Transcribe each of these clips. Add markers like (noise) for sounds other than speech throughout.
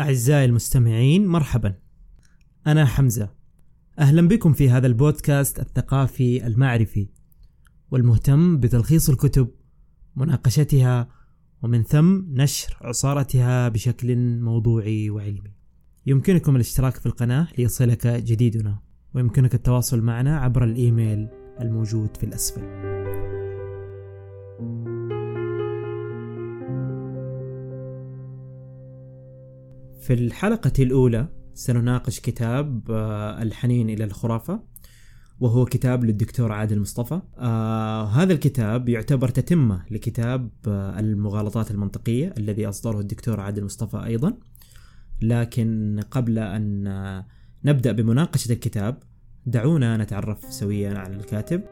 أعزائي المستمعين مرحبا. أنا حمزة. أهلا بكم في هذا البودكاست الثقافي المعرفي والمهتم بتلخيص الكتب مناقشتها ومن ثم نشر عصارتها بشكل موضوعي وعلمي. يمكنكم الاشتراك في القناة ليصلك جديدنا ويمكنك التواصل معنا عبر الإيميل الموجود في الأسفل. في الحلقة الأولى سنناقش كتاب آه، الحنين إلى الخرافة وهو كتاب للدكتور عادل مصطفى. آه هذا الكتاب يعتبر تتمة لكتاب آه المغالطات المنطقية الذي أصدره الدكتور عادل مصطفى أيضا. لكن قبل أن نبدأ بمناقشة الكتاب دعونا نتعرف سويا على الكاتب.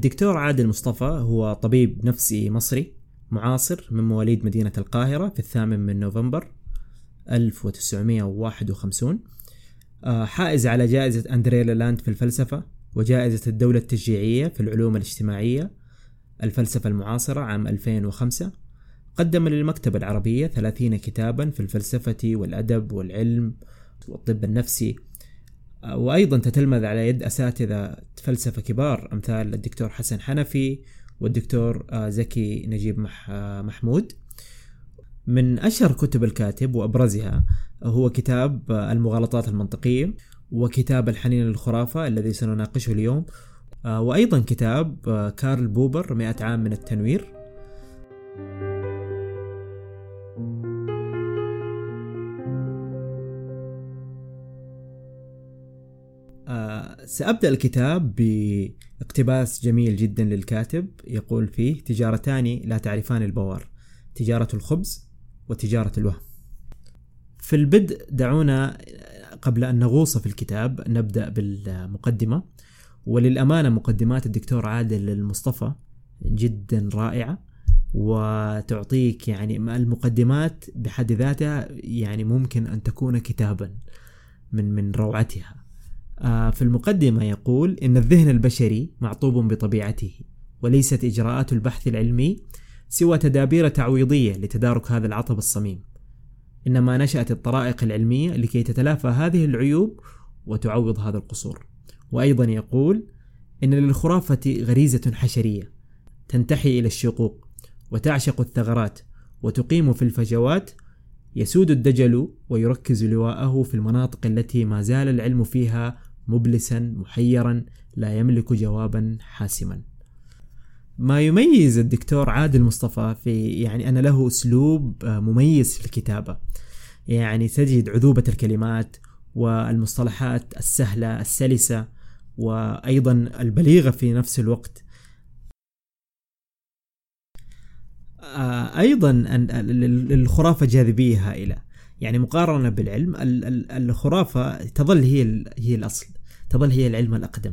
الدكتور عادل مصطفى هو طبيب نفسي مصري معاصر من مواليد مدينة القاهرة في الثامن من نوفمبر 1951 آه، حائز على جائزة أندريلا لاند في الفلسفة وجائزة الدولة التشجيعية في العلوم الاجتماعية الفلسفة المعاصرة عام 2005 قدم للمكتبة العربية 30 كتابا في الفلسفة والأدب والعلم والطب النفسي. وأيضا تتلمذ على يد أساتذة فلسفة كبار أمثال الدكتور حسن حنفي والدكتور آه، زكي نجيب آه، محمود. من أشهر كتب الكاتب وأبرزها هو كتاب آه، المغالطات المنطقية وكتاب الحنين للخرافة الذي سنناقشه اليوم. وأيضا كتاب كارل بوبر مئة عام من التنوير. سأبدأ الكتاب باقتباس جميل جدا للكاتب. يقول فيه تجارتان لا تعرفان البوار تجارة الخبز وتجارة الوهم. في البدء دعونا قبل أن نغوص في الكتاب نبدأ بالمقدمة. وللأمانة مقدمات الدكتور عادل المصطفى جدا رائعة وتعطيك يعني المقدمات بحد ذاتها يعني ممكن أن تكون كتابا من من روعتها. في المقدمة يقول إن الذهن البشري معطوب بطبيعته وليست إجراءات البحث العلمي سوى تدابير تعويضية لتدارك هذا العطب الصميم. إنما نشأت الطرائق العلمية لكي تتلافى هذه العيوب وتعوض هذا القصور. وأيضا يقول إن للخرافة غريزة حشرية تنتحي إلى الشقوق وتعشق الثغرات وتقيم في الفجوات يسود الدجل ويركز لواءه في المناطق التي ما زال العلم فيها مبلسا محيرا لا يملك جوابا حاسما. ما يميز الدكتور عادل مصطفى في يعني أن له أسلوب آه، مميز في الكتابة. يعني تجد عذوبة الكلمات والمصطلحات السهلة السلسة وأيضا البليغة في نفس الوقت. آه، أيضا الخرافة جاذبية هائلة. يعني مقارنة بالعلم الخرافة تظل هي هي الأصل تظل هي العلم الأقدم.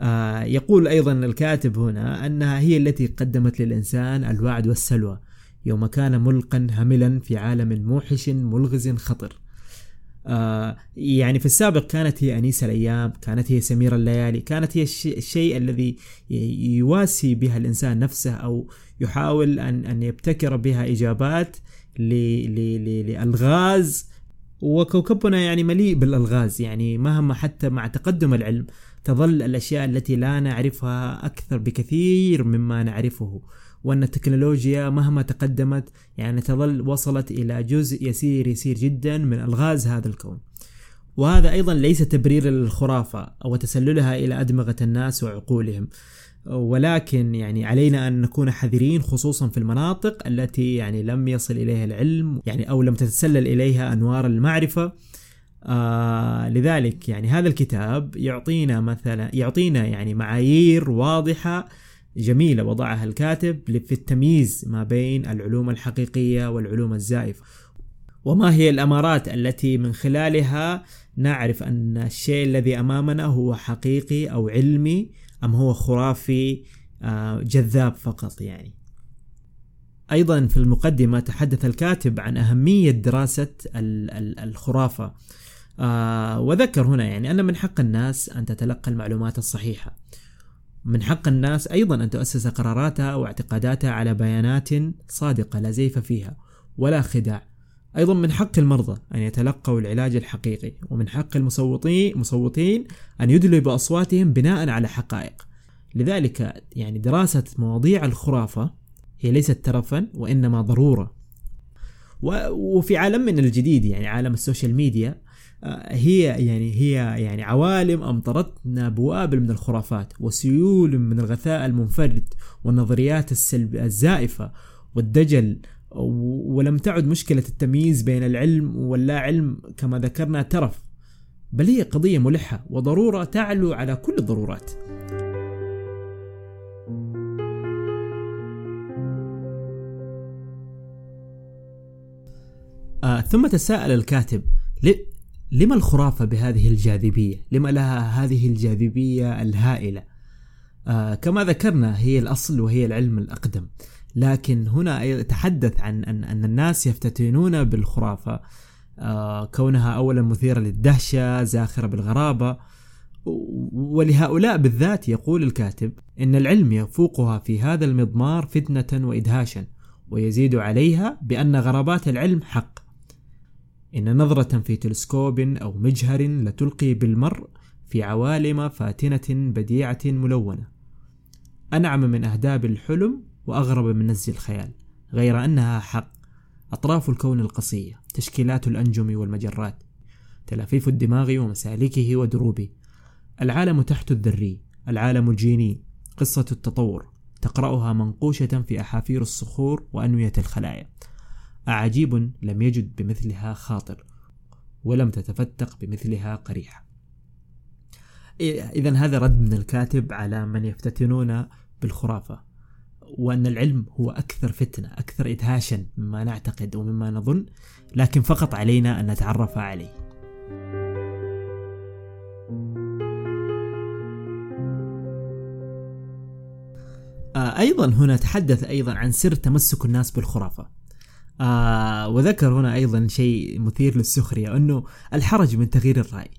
آه يقول أيضا الكاتب هنا أنها هي التي قدمت للإنسان الوعد والسلوى يوم كان ملقا هملا في عالم موحش ملغز خطر. آه يعني في السابق كانت هي أنيس الأيام كانت هي سمير الليالي كانت هي الشيء الذي يواسي بها الإنسان نفسه أو يحاول أن, أن يبتكر بها إجابات لألغاز. وكوكبنا يعني مليء بالألغاز يعني مهما حتى مع تقدم العلم تظل الأشياء التي لا نعرفها أكثر بكثير مما نعرفه. وأن التكنولوجيا مهما تقدمت يعني تظل وصلت إلى جزء يسير يسير جدا من ألغاز هذا الكون. وهذا أيضا ليس تبرير للخرافة أو تسللها إلى أدمغة الناس وعقولهم ولكن يعني علينا أن نكون حذرين خصوصا في المناطق التي يعني لم يصل إليها العلم يعني أو لم تتسلل إليها أنوار المعرفة. آه لذلك يعني هذا الكتاب يعطينا مثلا يعطينا يعني معايير واضحة جميلة وضعها الكاتب في التمييز ما بين العلوم الحقيقية والعلوم الزائفة. وما هي الأمارات التي من خلالها نعرف أن الشيء الذي أمامنا هو حقيقي أو علمي أم هو خرافي آه، جذاب فقط يعني. أيضا في المقدمة تحدث الكاتب عن أهمية دراسة الخرافة. آه، وذكر هنا يعني أن من حق الناس أن تتلقى المعلومات الصحيحة. من حق الناس أيضا أن تؤسس قراراتها واعتقاداتها على بيانات صادقة لا زيف فيها ولا خداع. أيضا من حق المرضى أن يتلقوا العلاج الحقيقي ومن حق المصوتين مصوتين أن يدلوا بأصواتهم بناء على حقائق. لذلك يعني دراسة مواضيع الخرافة هي ليست ترفا وإنما ضرورة. وفي عالمنا الجديد يعني عالم ال social media آه، هي يعني هي يعني عوالم أمطرتنا بوابل من الخرافات وسيول من الغثاء المنفرد والنظريات السلب الزائفة والدجل ولم تعد مشكلة التمييز بين العلم واللا علم كما ذكرنا ترف بل هي قضية ملحة وضرورة تعلو على كل الضرورات آه ثم تساءل الكاتب لما الخرافة بهذه الجاذبية؟ لما لها هذه الجاذبية الهائلة؟ آه كما ذكرنا هي الأصل وهي العلم الأقدم لكن هنا يتحدث عن أن, أن الناس يفتتنون بالخرافة. آه كونها أولا مثيرة للدهشة زاخرة بالغرابة. ولهؤلاء بالذات يقول الكاتب إن العلم يفوقها في هذا المضمار فتنة وإدهاشا ويزيد عليها بأن غرابات العلم حق. إن نظرة في تلسكوب أو مجهر لتلقي بالمرء في عوالم فاتنة بديعة ملونة. أنعم من أهداب الحلم وأغرب من نزي الخيال غير أنها حق. أطراف الكون القصية تشكيلات الأنجم والمجرات تلافيف الدماغ ومسالكه ودروبه. العالم تحت الذري العالم الجيني قصة التطور. تقرأها منقوشة في أحافير الصخور وأنوية الخلايا. أعجيب لم يجد بمثلها خاطر ولم تتفتق بمثلها قريحة. إذا هذا رد من الكاتب على من يفتتنون بالخرافة. وأن العلم هو أكثر فتنة أكثر إدهاشا مما نعتقد ومما نظن لكن فقط علينا أن نتعرف عليه. آه، أيضا هنا تحدث أيضا عن سر تمسك الناس بالخرافة. آه وذكر هنا أيضا شيء مثير للسخرية أنه الحرج من تغيير الرأي.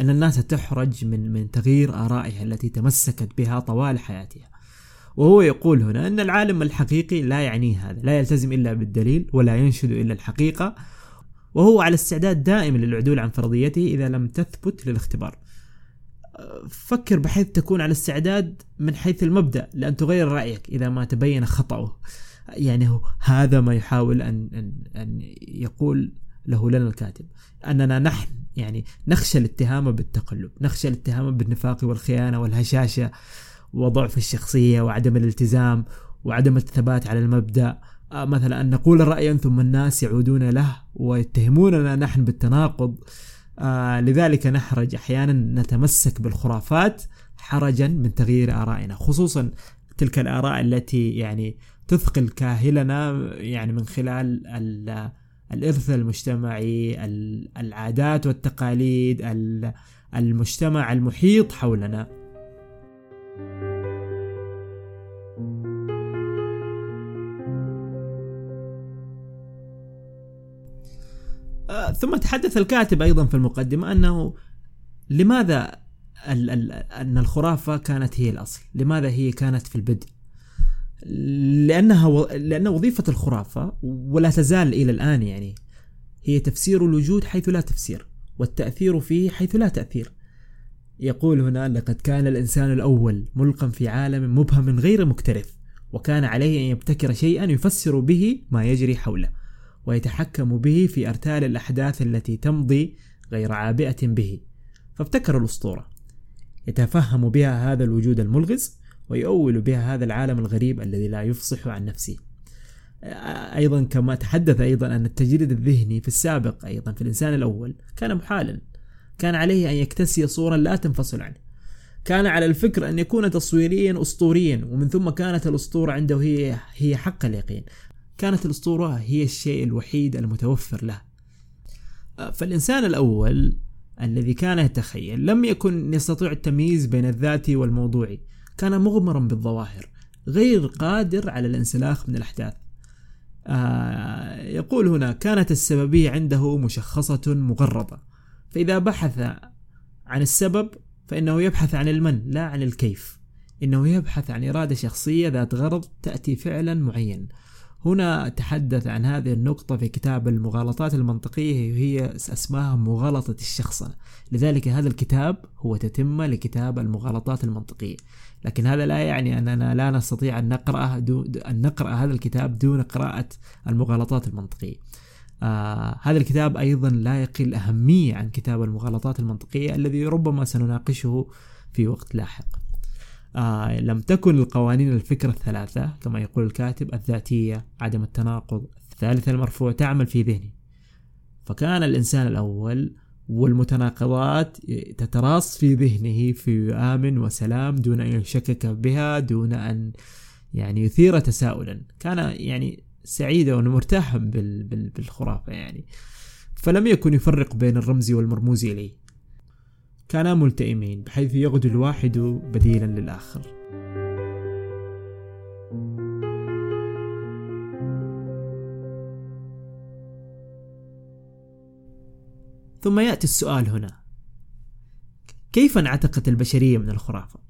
أن الناس تحرج من من تغيير آرائها التي تمسكت بها طوال حياتها. وهو يقول هنا أن العالم الحقيقي لا يعنيه هذا لا يلتزم إلا بالدليل ولا ينشد إلا الحقيقة وهو على استعداد دائم للعدول عن فرضيته إذا لم تثبت للاختبار. فكر بحيث تكون على استعداد من حيث المبدأ لأن تغير رأيك إذا ما تبين خطأه. يعني هذا ما يحاول أن, أن, أن يقول له لنا الكاتب أننا نحن يعني نخشى الاتهام بالتقلب نخشى الاتهام بالنفاق والخيانة والهشاشة. وضعف الشخصية وعدم الالتزام وعدم الثبات على المبدأ. آه، مثلا أن نقول رأيا ثم الناس يعودون له ويتهموننا نحن بالتناقض. آه لذلك نحرج أحيانا نتمسك بالخرافات حرجا من تغيير آرائنا خصوصا تلك الآراء التي يعني تثقل كاهلنا يعني من خلال الإرث المجتمعي العادات والتقاليد المجتمع المحيط حولنا. ثم تحدث الكاتب أيضا في المقدمة أنه لماذا ال ال أن الخرافة كانت هي الأصل؟ لماذا هي كانت في البدء؟ لأنها و... لأن وظيفة الخرافة ولا تزال إلى الآن يعني هي تفسير الوجود حيث لا تفسير والتأثير فيه حيث لا تأثير. يقول هنا لقد كان الإنسان الأول ملقا في عالم مبهم غير مكترث وكان عليه أن يبتكر شيئا يفسر به ما يجري حوله ويتحكم به في أرتال الأحداث التي تمضي غير عابئة به. فابتكر الأسطورة. يتفهم بها هذا الوجود الملغز ويؤول بها هذا العالم الغريب الذي لا يفصح عن نفسه. أيضا كما تحدث أيضا أن التجريد الذهني في السابق أيضا في الإنسان الأول كان محالا. كان عليه أن يكتسي صورا لا تنفصل عنه. كان على الفكر أن يكون تصويريا أسطوريا ومن ثم كانت الأسطورة عنده هي هي حق اليقين. كانت الأسطورة هي الشيء الوحيد المتوفر له. فالإنسان الأول الذي كان يتخيل لم يكن يستطيع التمييز بين الذاتي والموضوعي. كان مغمرا بالظواهر غير قادر على الانسلاخ من الأحداث. آه يقول هنا كانت السببية عنده مشخصة مغرضة. فإذا بحث عن السبب فإنه يبحث عن المن لا عن الكيف. إنه يبحث عن إرادة شخصية ذات غرض تأتي فعلا معين. هنا تحدث عن هذه النقطة في كتاب المغالطات المنطقية وهي اسمها مغالطة الشخصنة لذلك هذا الكتاب هو تتمة لكتاب المغالطات المنطقية. لكن هذا لا يعني أننا لا نستطيع أن نقرأ, أن نقرأ هذا الكتاب دون قراءة المغالطات المنطقية. آه هذا الكتاب أيضا لا يقل أهمية عن كتاب المغالطات المنطقية الذي ربما سنناقشه في وقت لاحق. آه لم تكن القوانين الفكرة الثلاثة كما يقول الكاتب الذاتية عدم التناقض الثالثة المرفوع تعمل في ذهني. فكان الإنسان الأول والمتناقضات تتراص في ذهنه في آمن وسلام دون أن يشكك بها دون أن يعني يثير تساؤلا. كان يعني سعيدا ومرتاحا بالخرافة يعني. فلم يكن يفرق بين الرمز والمرموز إليه. كانا ملتئمين بحيث يغدو الواحد بديلا للآخر. ثم يأتي السؤال هنا. كيف انعتقت البشرية من الخرافة؟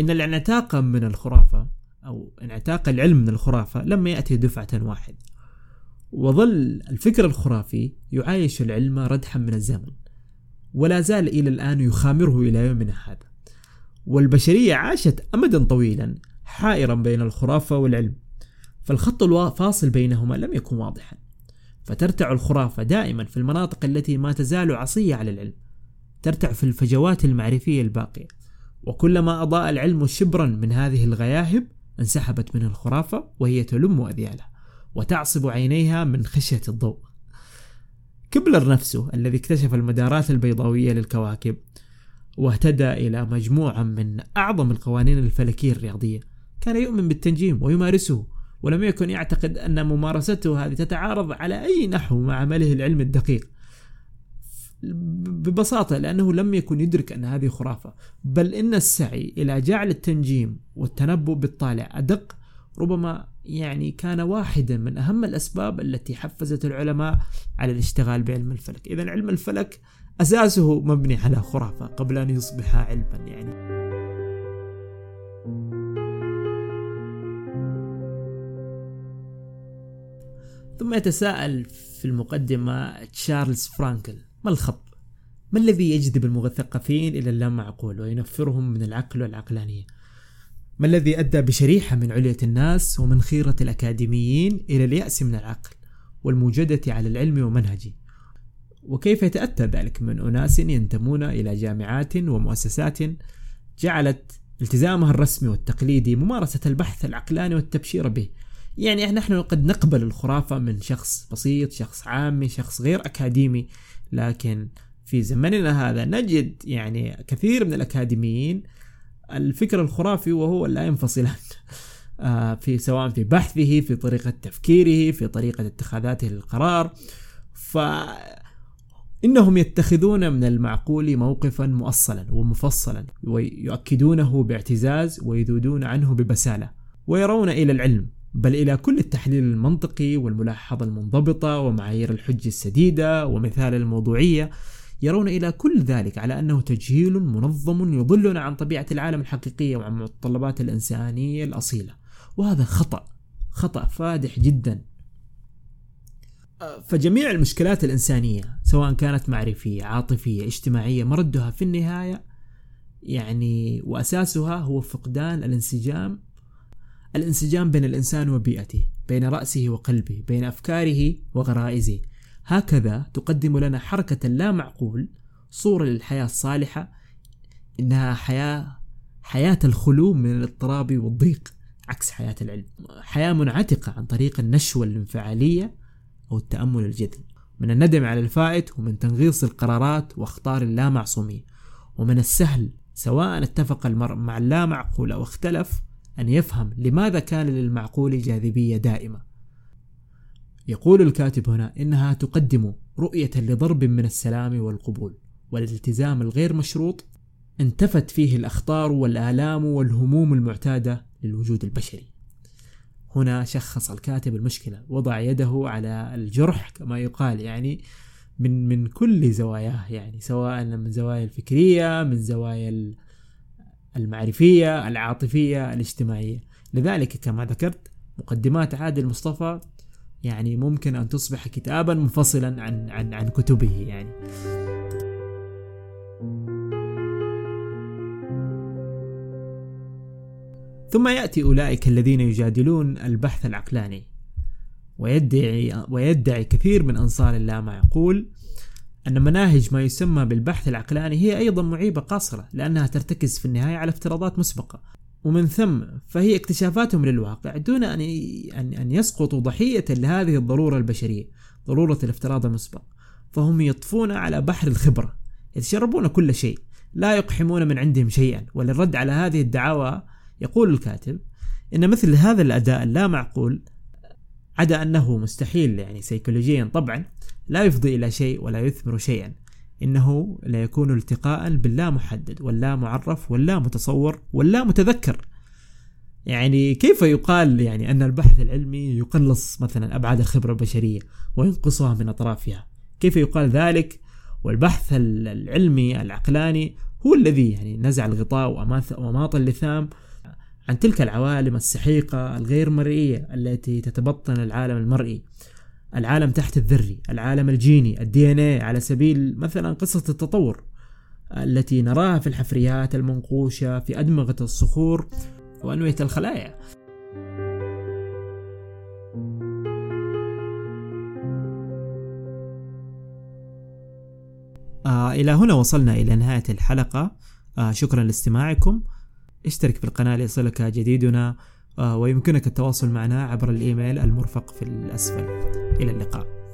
إن الانعتاق من الخرافة أو انعتاق العلم من الخرافة لم يأتي دفعة واحدة. وظل الفكر الخرافي يعايش العلم ردحا من الزمن. ولا زال إلى الآن يخامره إلى يومنا هذا. والبشرية عاشت أمدا طويلا حائرا بين الخرافة والعلم. فالخط الفاصل بينهما لم يكن واضحا. فترتع الخرافة دائما في المناطق التي ما تزال عصية على العلم. ترتع في الفجوات المعرفية الباقية. وكلما أضاء العلم شبرا من هذه الغياهب انسحبت منه الخرافة وهي تلم أذيالها وتعصب عينيها من خشية الضوء. كبلر نفسه الذي اكتشف المدارات البيضاوية للكواكب واهتدى إلى مجموعة من أعظم القوانين الفلكية الرياضية. كان يؤمن بالتنجيم ويمارسه ولم يكن يعتقد أن ممارسته هذه تتعارض على أي نحو مع عمله العلم الدقيق. ببساطة لأنه لم يكن يدرك أن هذه خرافة بل إن السعي إلى جعل التنجيم والتنبؤ بالطالع أدق ربما يعني كان واحدا من أهم الأسباب التي حفزت العلماء على الاشتغال بعلم الفلك إذا علم الفلك أساسه مبني على خرافة قبل أن يصبح علما يعني ثم يتساءل في المقدمة تشارلز فرانكل ما الخط؟ ما الذي يجذب المثقفين إلى اللامعقول وينفرهم من العقل والعقلانية؟ ما الذي أدى بشريحة من علية الناس ومن خيرة الأكاديميين إلى اليأس من العقل والموجدة على العلم ومنهجه وكيف يتأتى ذلك؟ من أناس ينتمون إلى جامعات ومؤسسات جعلت التزامها الرسمي والتقليدي ممارسة البحث العقلاني والتبشير به. يعني نحن قد نقبل الخرافة من شخص بسيط شخص عامي شخص غير أكاديمي. لكن في زمننا هذا نجد يعني كثير من الأكاديميين الفكر الخرافي وهو لا ينفصل (laughs) آه، في سواء في بحثه في طريقة تفكيره في طريقة اتخاذاته للقرار. ف إنهم يتخذون من المعقول موقفا مؤصلا ومفصلا ويؤكدونه باعتزاز ويذودون عنه ببسالة ويرون إلى العلم بل إلى كل التحليل المنطقي والملاحظة المنضبطة ومعايير الحجة السديدة ومثال الموضوعية. يرون إلى كل ذلك على أنه تجهيل منظم يضلنا عن طبيعة العالم الحقيقية وعن متطلبات الإنسانية الأصيلة. وهذا خطأ خطأ فادح جدا. فجميع المشكلات الإنسانية سواء كانت معرفية عاطفية اجتماعية مردها في النهاية يعني وأساسها هو فقدان الانسجام الانسجام بين الإنسان وبيئته بين رأسه وقلبه بين أفكاره وغرائزه. هكذا تقدم لنا حركة لا معقول صورة للحياة الصالحة إنها حياة حياة الخلو من الاضطراب والضيق عكس حياة العلم. حياة منعتقة عن طريق النشوة الانفعالية أو التأمل الجذري من الندم على الفائت ومن تنغيص القرارات وأخطار اللامعصومية. ومن السهل سواء اتفق المرء مع اللامعقول أو اختلف أن يفهم لماذا كان للمعقول جاذبية دائمة. يقول الكاتب هنا إنها تقدم رؤية لضرب من السلام والقبول والالتزام الغير مشروط انتفت فيه الأخطار والآلام والهموم المعتادة للوجود البشري. هنا شخص الكاتب المشكلة وضع يده على الجرح كما يقال يعني من من كل زواياه يعني سواء من زوايا الفكرية من زوايا المعرفية العاطفية الاجتماعية. لذلك كما ذكرت مقدمات عادل مصطفى يعني ممكن أن تصبح كتابا منفصلا عن عن عن كتبه يعني. ثم يأتي أولئك الذين يجادلون البحث العقلاني. ويدعي, ويدعي كثير من أنصار اللامعقول أن مناهج ما يسمى بالبحث العقلاني هي أيضا معيبة قاصرة لأنها ترتكز في النهاية على افتراضات مسبقة. ومن ثم فهي اكتشافاتهم للواقع دون أن أن يسقطوا ضحية لهذه الضرورة البشرية ضرورة الافتراض المسبق. فهم يطفون على بحر الخبرة يتشربون كل شيء لا يقحمون من عندهم شيئا. وللرد على هذه الدعاوى يقول الكاتب إن مثل هذا الأداء اللا معقول عدا أنه مستحيل يعني سيكولوجيا طبعا لا يفضي إلى شيء ولا يثمر شيئا. إنه لا يكون التقاء باللا محدد واللا معرف واللا متصور واللا متذكر. يعني كيف يقال يعني أن البحث العلمي يقلص مثلا أبعاد الخبرة البشرية وينقصها من أطرافها؟ كيف يقال ذلك؟ والبحث العلمي العقلاني هو الذي يعني نزع الغطاء وأماط اللثام عن تلك العوالم السحيقة الغير مرئية التي تتبطن العالم المرئي. العالم تحت الذري العالم الجيني الدي ان اي على سبيل مثلا قصة التطور التي نراها في الحفريات المنقوشة في أدمغة الصخور وأنوية الخلايا. آه إلى هنا وصلنا إلى نهاية الحلقة. آه شكرا لاستماعكم. اشترك في القناة ليصلك جديدنا. ويمكنك التواصل معنا عبر الإيميل المرفق في الأسفل. إلى اللقاء.